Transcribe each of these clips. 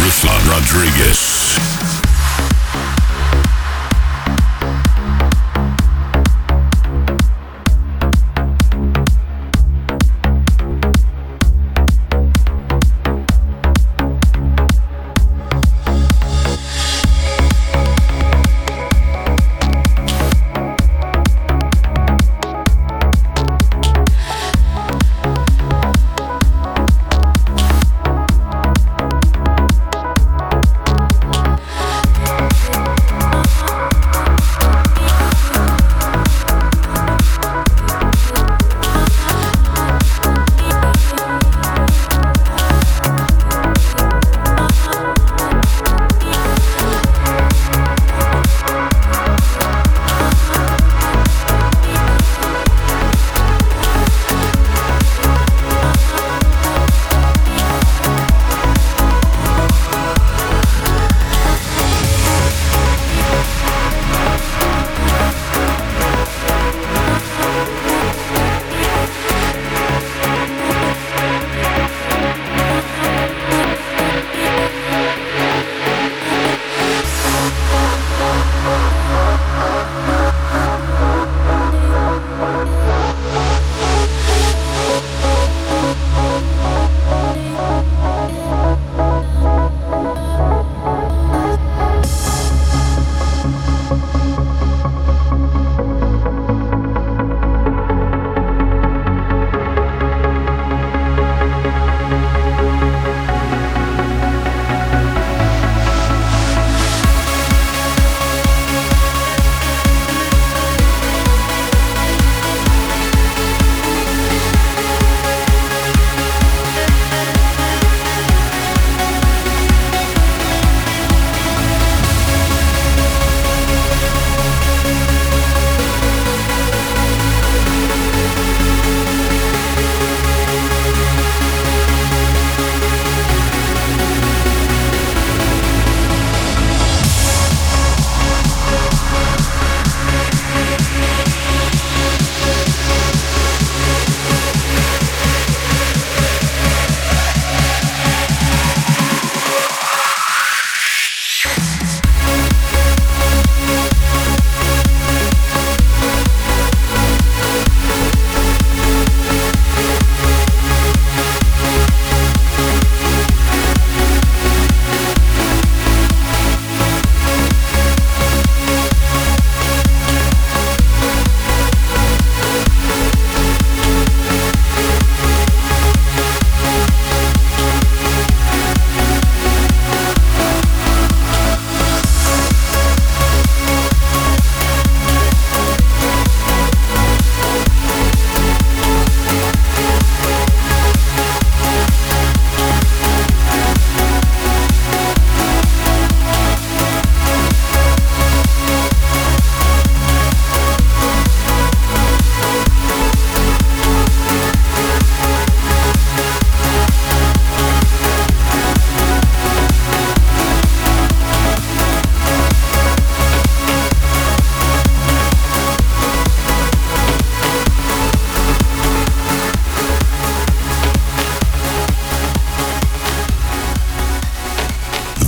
Ruslan Rodriguez.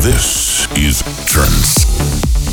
This is Trance.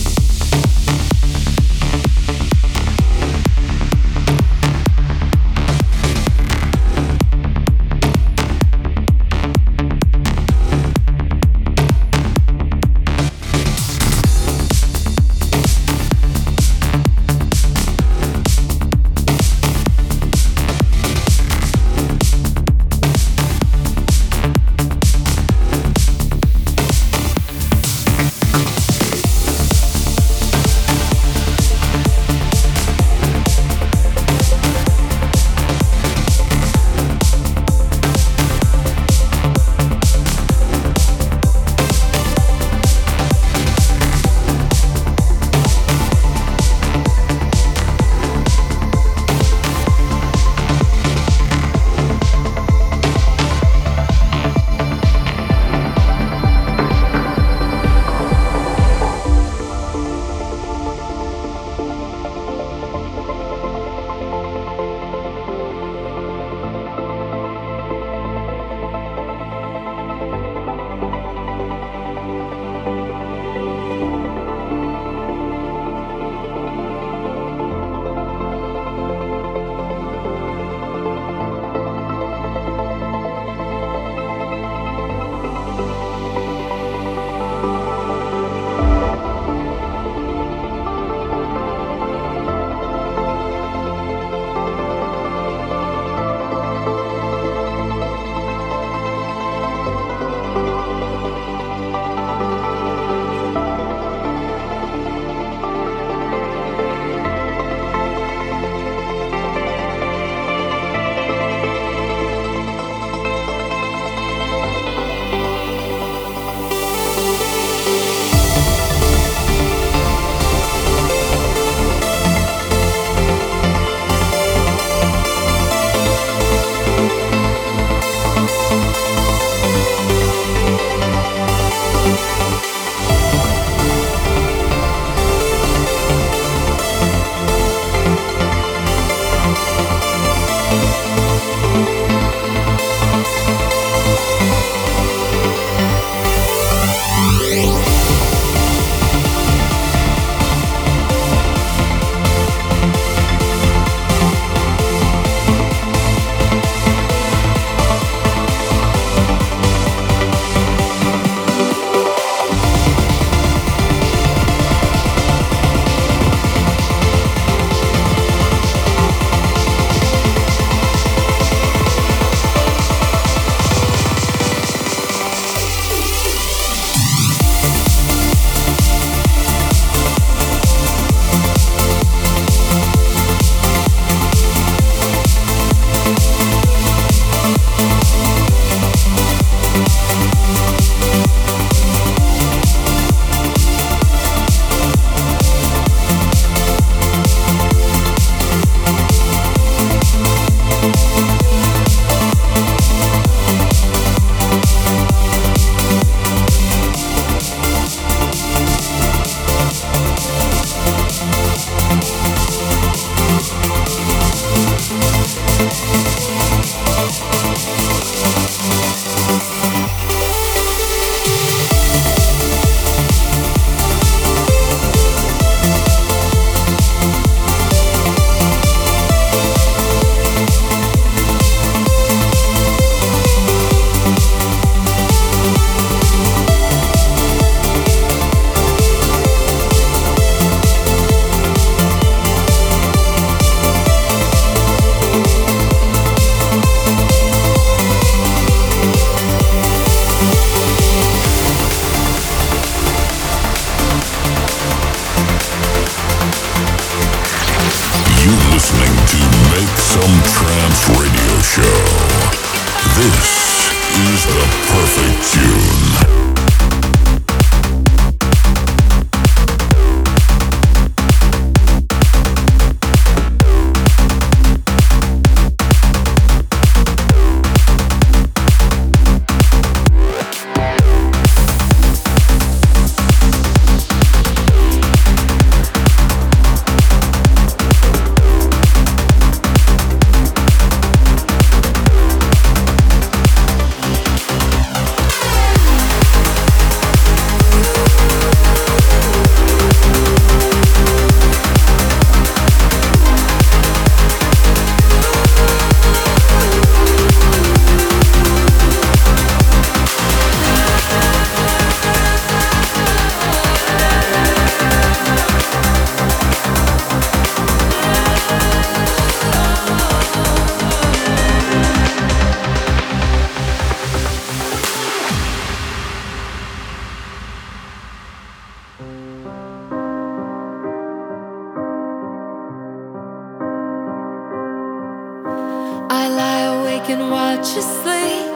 I lie awake and watch you sleep.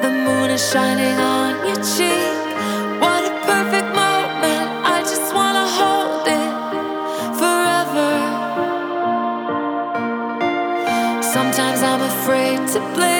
The moon is shining on your cheek. What a perfect moment. I just wanna hold it forever. Sometimes I'm afraid to blink.